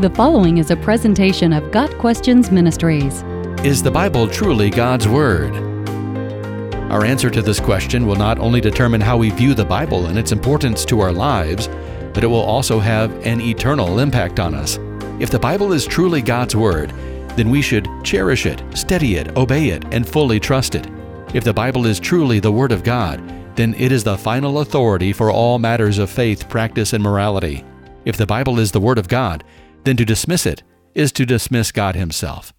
The following is a presentation of Got Questions Ministries. Is the Bible truly God's Word? Our answer to this question will not only determine how we view the Bible and its importance to our lives, but it will also have an eternal impact on us. If the Bible is truly God's Word, then we should cherish it, study it, obey it, and fully trust it. If the Bible is truly the Word of God, then it is the final authority for all matters of faith, practice, and morality. If the Bible is the Word of God, then to dismiss it is to dismiss God Himself.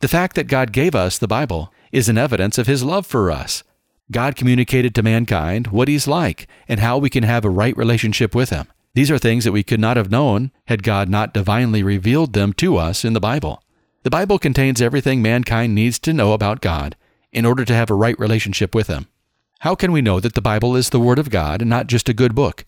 The fact that God gave us the Bible is an evidence of His love for us. God communicated to mankind what He's like and how we can have a right relationship with Him. These are things that we could not have known had God not divinely revealed them to us in the Bible. The Bible contains everything mankind needs to know about God in order to have a right relationship with Him. How can we know that the Bible is the Word of God and not just a good book?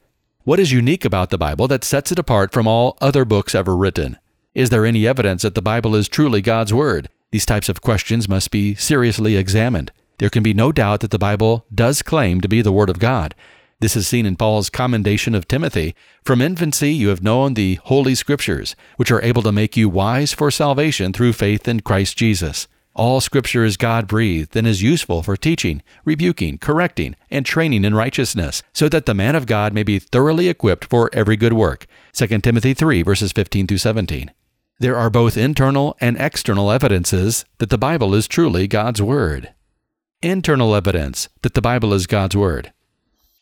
What is unique about the Bible that sets it apart from all other books ever written? Is there any evidence that the Bible is truly God's Word? These types of questions must be seriously examined. There can be no doubt that the Bible does claim to be the Word of God. This is seen in Paul's commendation of Timothy. From infancy you have known the Holy Scriptures, which are able to make you wise for salvation through faith in Christ Jesus. All Scripture is God breathed and is useful for teaching, rebuking, correcting, and training in righteousness, so that the man of God may be thoroughly equipped for every good work. 2 Timothy 3, verses 15 through 17. There are both internal and external evidences that the Bible is truly God's Word. Internal evidence that the Bible is God's Word.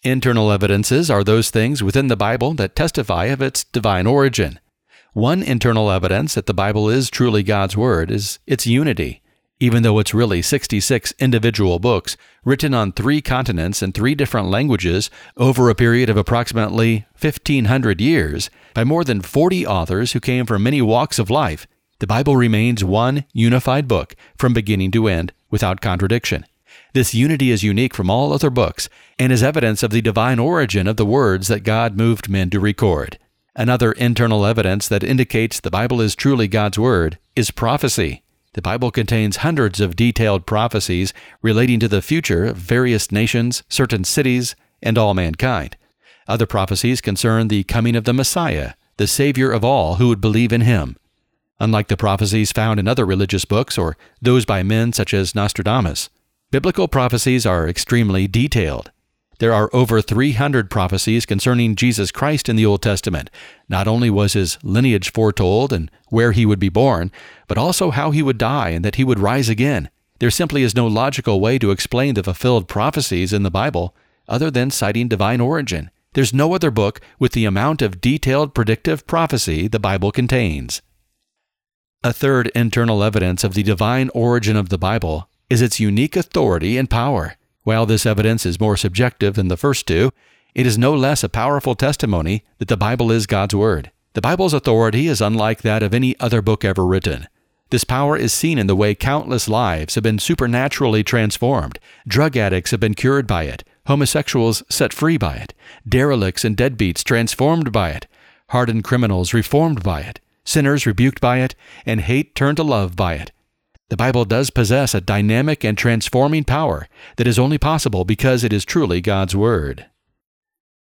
Internal evidences are those things within the Bible that testify of its divine origin. One internal evidence that the Bible is truly God's Word is its unity even though it's really 66 individual books written on three continents in three different languages over a period of approximately 1500 years by more than 40 authors who came from many walks of life, the Bible remains one unified book from beginning to end without contradiction. This unity is unique from all other books and is evidence of the divine origin of the words that God moved men to record. Another internal evidence that indicates the Bible is truly God's Word is prophecy. The Bible contains hundreds of detailed prophecies relating to the future of various nations, certain cities, and all mankind. Other prophecies concern the coming of the Messiah, the Savior of all who would believe in him. Unlike the prophecies found in other religious books or those by men such as Nostradamus, biblical prophecies are extremely detailed. There are over 300 prophecies concerning Jesus Christ in the Old Testament. Not only was his lineage foretold and where he would be born, but also how he would die and that he would rise again. There simply is no logical way to explain the fulfilled prophecies in the Bible other than citing divine origin. There's no other book with the amount of detailed predictive prophecy the Bible contains. A third internal evidence of the divine origin of the Bible is its unique authority and power. While this evidence is more subjective than the first two, it is no less a powerful testimony that the Bible is God's Word. The Bible's authority is unlike that of any other book ever written. This power is seen in the way countless lives have been supernaturally transformed. Drug addicts have been cured by it, homosexuals set free by it, derelicts and deadbeats transformed by it, hardened criminals reformed by it, sinners rebuked by it, and hate turned to love by it. The Bible does possess a dynamic and transforming power that is only possible because it is truly God's Word.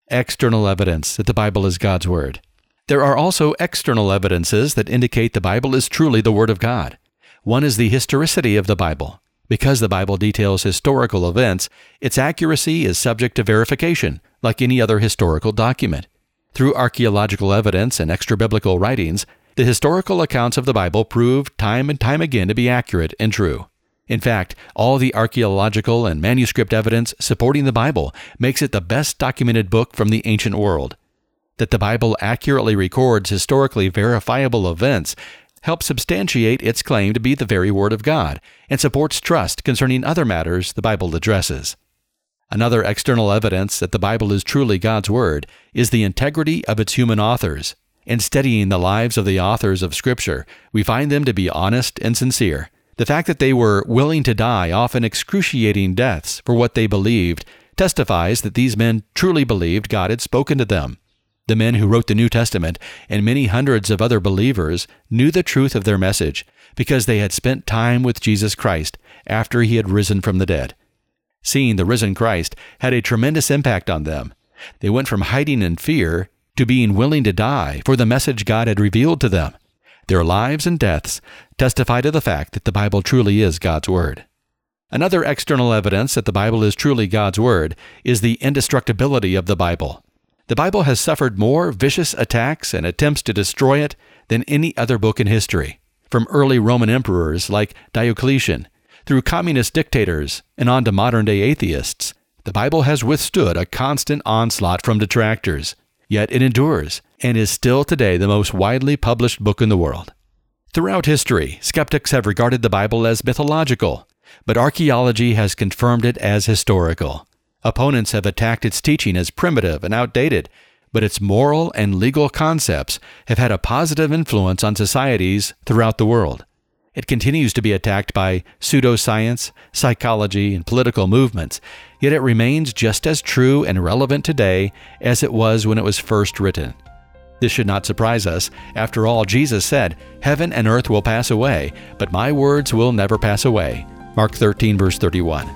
External evidence that the Bible is God's Word. There are also external evidences that indicate the Bible is truly the Word of God. One is the historicity of the Bible. Because the Bible details historical events, its accuracy is subject to verification, like any other historical document. Through archaeological evidence and extra biblical writings, the historical accounts of the Bible prove time and time again to be accurate and true. In fact, all the archaeological and manuscript evidence supporting the Bible makes it the best documented book from the ancient world. That the Bible accurately records historically verifiable events helps substantiate its claim to be the very Word of God and supports trust concerning other matters the Bible addresses. Another external evidence that the Bible is truly God's Word is the integrity of its human authors. In studying the lives of the authors of Scripture, we find them to be honest and sincere. The fact that they were willing to die often excruciating deaths for what they believed testifies that these men truly believed God had spoken to them. The men who wrote the New Testament and many hundreds of other believers knew the truth of their message because they had spent time with Jesus Christ after he had risen from the dead. Seeing the risen Christ had a tremendous impact on them. They went from hiding in fear to being willing to die for the message God had revealed to them. Their lives and deaths testify to the fact that the Bible truly is God's Word. Another external evidence that the Bible is truly God's Word is the indestructibility of the Bible. The Bible has suffered more vicious attacks and attempts to destroy it than any other book in history, from early Roman emperors like Diocletian, through communist dictators, and on to modern day atheists. The Bible has withstood a constant onslaught from detractors, yet it endures and is still today the most widely published book in the world. Throughout history, skeptics have regarded the Bible as mythological, but archaeology has confirmed it as historical. Opponents have attacked its teaching as primitive and outdated, but its moral and legal concepts have had a positive influence on societies throughout the world. It continues to be attacked by pseudoscience, psychology, and political movements, yet it remains just as true and relevant today as it was when it was first written. This should not surprise us. After all, Jesus said, Heaven and earth will pass away, but my words will never pass away. Mark 13, verse 31.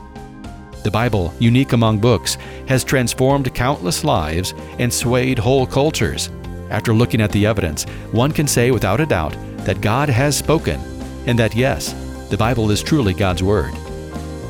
The Bible, unique among books, has transformed countless lives and swayed whole cultures. After looking at the evidence, one can say without a doubt that God has spoken, and that yes, the Bible is truly God's Word.